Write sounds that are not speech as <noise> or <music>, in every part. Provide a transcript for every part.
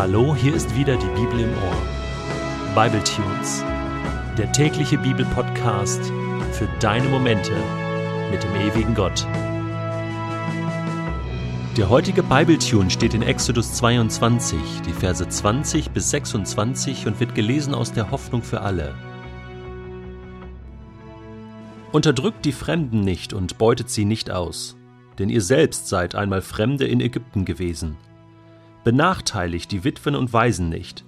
Hallo, hier ist wieder die Bibel im Ohr. Bible Tunes, der tägliche Bibelpodcast für deine Momente mit dem ewigen Gott. Der heutige Bibletune steht in Exodus 22, die Verse 20 bis 26 und wird gelesen aus der Hoffnung für alle. Unterdrückt die Fremden nicht und beutet sie nicht aus, denn ihr selbst seid einmal Fremde in Ägypten gewesen. Benachteiligt die Witwen und Waisen nicht.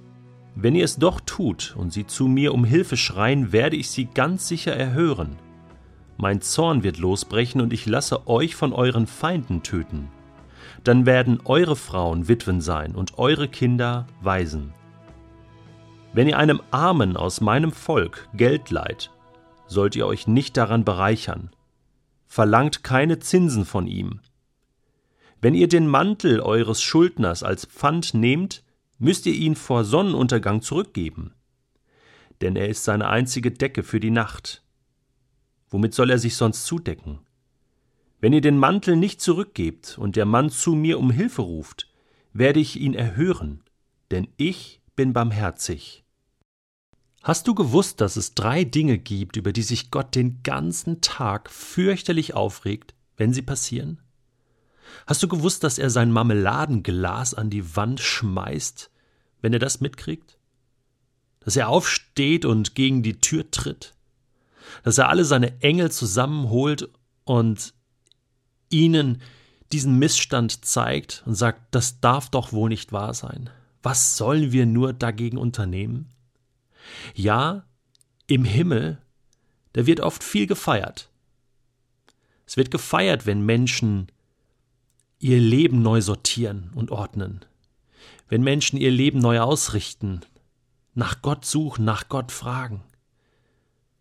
Wenn ihr es doch tut und sie zu mir um Hilfe schreien, werde ich sie ganz sicher erhören. Mein Zorn wird losbrechen und ich lasse euch von euren Feinden töten. Dann werden eure Frauen Witwen sein und eure Kinder Waisen. Wenn ihr einem Armen aus meinem Volk Geld leiht sollt ihr euch nicht daran bereichern. Verlangt keine Zinsen von ihm. Wenn ihr den Mantel eures Schuldners als Pfand nehmt, müsst ihr ihn vor Sonnenuntergang zurückgeben. Denn er ist seine einzige Decke für die Nacht. Womit soll er sich sonst zudecken? Wenn ihr den Mantel nicht zurückgebt und der Mann zu mir um Hilfe ruft, werde ich ihn erhören, denn ich bin barmherzig. Hast du gewusst, dass es drei Dinge gibt, über die sich Gott den ganzen Tag fürchterlich aufregt, wenn sie passieren? Hast du gewusst, dass er sein Marmeladenglas an die Wand schmeißt, wenn er das mitkriegt? Dass er aufsteht und gegen die Tür tritt? Dass er alle seine Engel zusammenholt und ihnen diesen Missstand zeigt und sagt, das darf doch wohl nicht wahr sein. Was sollen wir nur dagegen unternehmen? Ja, im Himmel, da wird oft viel gefeiert. Es wird gefeiert, wenn Menschen ihr Leben neu sortieren und ordnen, wenn Menschen ihr Leben neu ausrichten, nach Gott suchen, nach Gott fragen.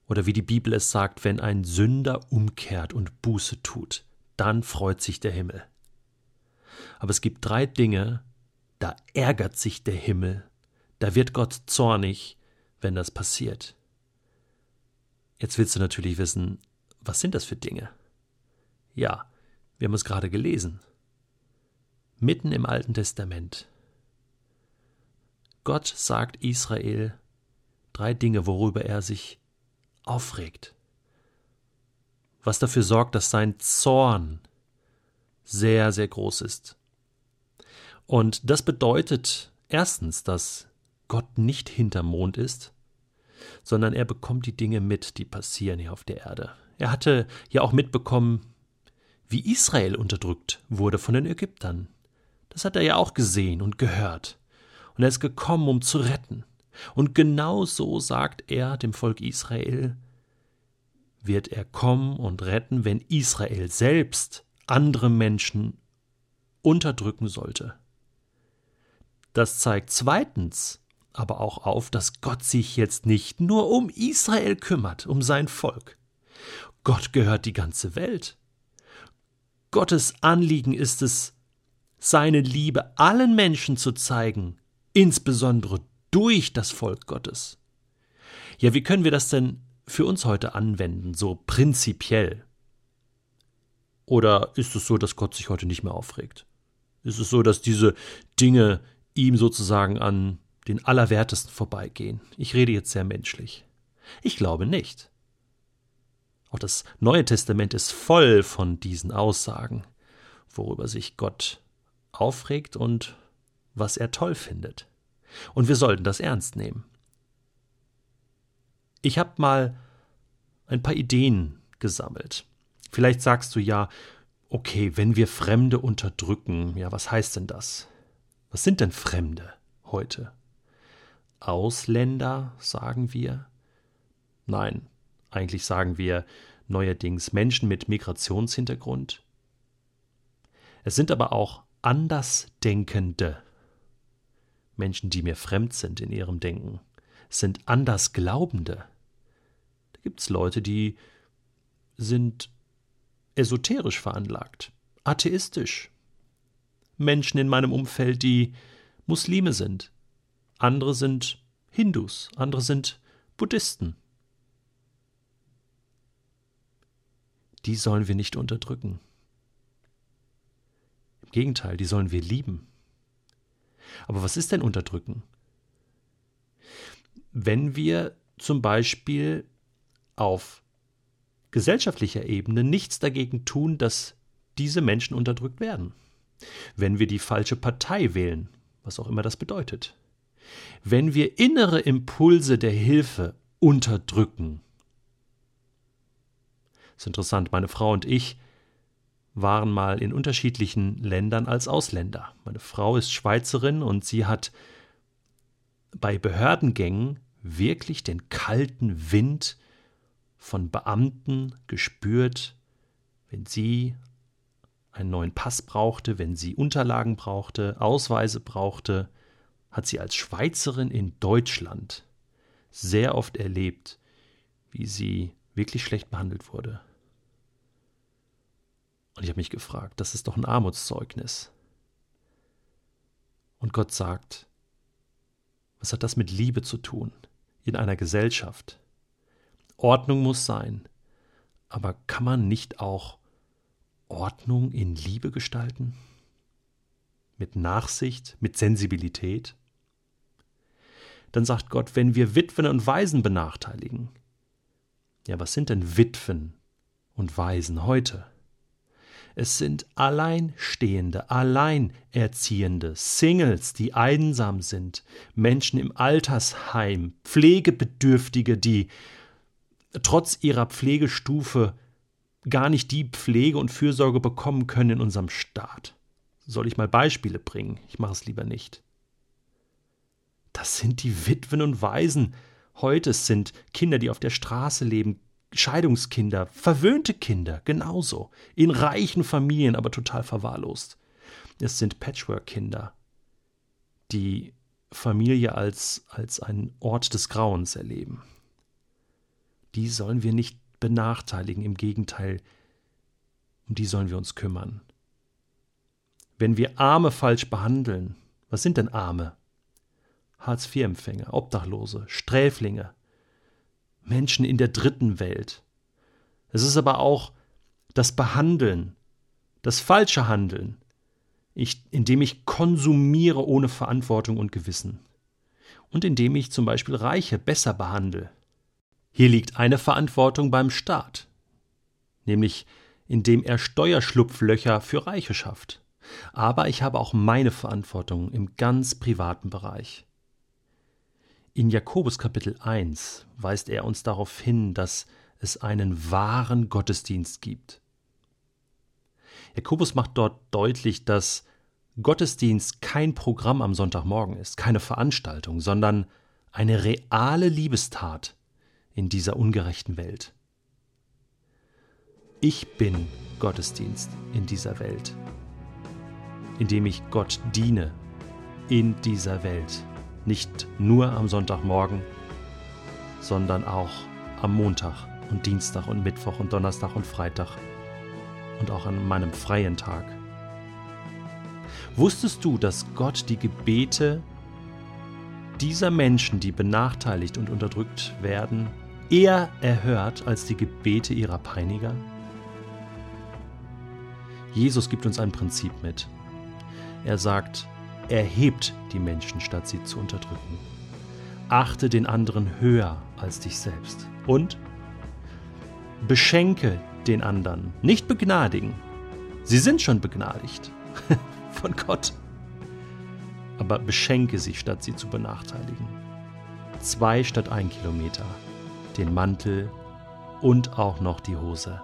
Oder wie die Bibel es sagt, wenn ein Sünder umkehrt und Buße tut, dann freut sich der Himmel. Aber es gibt drei Dinge, da ärgert sich der Himmel, da wird Gott zornig, wenn das passiert. Jetzt willst du natürlich wissen, was sind das für Dinge? Ja, wir haben es gerade gelesen. Mitten im Alten Testament. Gott sagt Israel drei Dinge, worüber er sich aufregt. Was dafür sorgt, dass sein Zorn sehr, sehr groß ist. Und das bedeutet erstens, dass Gott nicht hinterm Mond ist, sondern er bekommt die Dinge mit, die passieren hier auf der Erde. Er hatte ja auch mitbekommen, wie Israel unterdrückt wurde von den Ägyptern. Das hat er ja auch gesehen und gehört. Und er ist gekommen, um zu retten. Und genau so sagt er dem Volk Israel, wird er kommen und retten, wenn Israel selbst andere Menschen unterdrücken sollte. Das zeigt zweitens, aber auch auf, dass Gott sich jetzt nicht nur um Israel kümmert, um sein Volk. Gott gehört die ganze Welt. Gottes Anliegen ist es, seine Liebe allen Menschen zu zeigen, insbesondere durch das Volk Gottes. Ja, wie können wir das denn für uns heute anwenden, so prinzipiell? Oder ist es so, dass Gott sich heute nicht mehr aufregt? Ist es so, dass diese Dinge ihm sozusagen an den Allerwertesten vorbeigehen. Ich rede jetzt sehr menschlich. Ich glaube nicht. Auch das Neue Testament ist voll von diesen Aussagen, worüber sich Gott aufregt und was er toll findet. Und wir sollten das ernst nehmen. Ich habe mal ein paar Ideen gesammelt. Vielleicht sagst du ja, okay, wenn wir Fremde unterdrücken, ja, was heißt denn das? Was sind denn Fremde heute? Ausländer, sagen wir? Nein, eigentlich sagen wir neuerdings Menschen mit Migrationshintergrund. Es sind aber auch Andersdenkende, Menschen, die mir fremd sind in ihrem Denken. Sind Andersglaubende. Da gibt es Leute, die sind esoterisch veranlagt, atheistisch. Menschen in meinem Umfeld, die Muslime sind, andere sind Hindus, andere sind Buddhisten. Die sollen wir nicht unterdrücken. Gegenteil, die sollen wir lieben. Aber was ist denn unterdrücken? Wenn wir zum Beispiel auf gesellschaftlicher Ebene nichts dagegen tun, dass diese Menschen unterdrückt werden. Wenn wir die falsche Partei wählen, was auch immer das bedeutet. Wenn wir innere Impulse der Hilfe unterdrücken. Das ist interessant, meine Frau und ich waren mal in unterschiedlichen Ländern als Ausländer. Meine Frau ist Schweizerin und sie hat bei Behördengängen wirklich den kalten Wind von Beamten gespürt, wenn sie einen neuen Pass brauchte, wenn sie Unterlagen brauchte, Ausweise brauchte, hat sie als Schweizerin in Deutschland sehr oft erlebt, wie sie wirklich schlecht behandelt wurde. Und ich habe mich gefragt, das ist doch ein Armutszeugnis. Und Gott sagt, was hat das mit Liebe zu tun in einer Gesellschaft? Ordnung muss sein, aber kann man nicht auch Ordnung in Liebe gestalten? Mit Nachsicht, mit Sensibilität? Dann sagt Gott, wenn wir Witwen und Waisen benachteiligen, ja, was sind denn Witwen und Waisen heute? Es sind Alleinstehende, Alleinerziehende, Singles, die einsam sind, Menschen im Altersheim, Pflegebedürftige, die trotz ihrer Pflegestufe gar nicht die Pflege und Fürsorge bekommen können in unserem Staat. Soll ich mal Beispiele bringen? Ich mache es lieber nicht. Das sind die Witwen und Waisen. Heute sind Kinder, die auf der Straße leben, Scheidungskinder, verwöhnte Kinder, genauso. In reichen Familien, aber total verwahrlost. Es sind Patchwork-Kinder, die Familie als, als einen Ort des Grauens erleben. Die sollen wir nicht benachteiligen, im Gegenteil, um die sollen wir uns kümmern. Wenn wir Arme falsch behandeln, was sind denn Arme? Hartz-IV-Empfänger, Obdachlose, Sträflinge, Menschen in der dritten Welt. Es ist aber auch das Behandeln, das falsche Handeln, ich, indem ich konsumiere ohne Verantwortung und Gewissen und indem ich zum Beispiel Reiche besser behandle. Hier liegt eine Verantwortung beim Staat, nämlich indem er Steuerschlupflöcher für Reiche schafft. Aber ich habe auch meine Verantwortung im ganz privaten Bereich. In Jakobus Kapitel 1 weist er uns darauf hin, dass es einen wahren Gottesdienst gibt. Jakobus macht dort deutlich, dass Gottesdienst kein Programm am Sonntagmorgen ist, keine Veranstaltung, sondern eine reale Liebestat in dieser ungerechten Welt. Ich bin Gottesdienst in dieser Welt, indem ich Gott diene in dieser Welt. Nicht nur am Sonntagmorgen, sondern auch am Montag und Dienstag und Mittwoch und Donnerstag und Freitag und auch an meinem freien Tag. Wusstest du, dass Gott die Gebete dieser Menschen, die benachteiligt und unterdrückt werden, eher erhört als die Gebete ihrer Peiniger? Jesus gibt uns ein Prinzip mit. Er sagt, erhebt die Menschen, statt sie zu unterdrücken. Achte den anderen höher als dich selbst. Und beschenke den anderen, nicht begnadigen. Sie sind schon begnadigt <laughs> von Gott. Aber beschenke sie, statt sie zu benachteiligen. Zwei statt ein Kilometer, den Mantel und auch noch die Hose.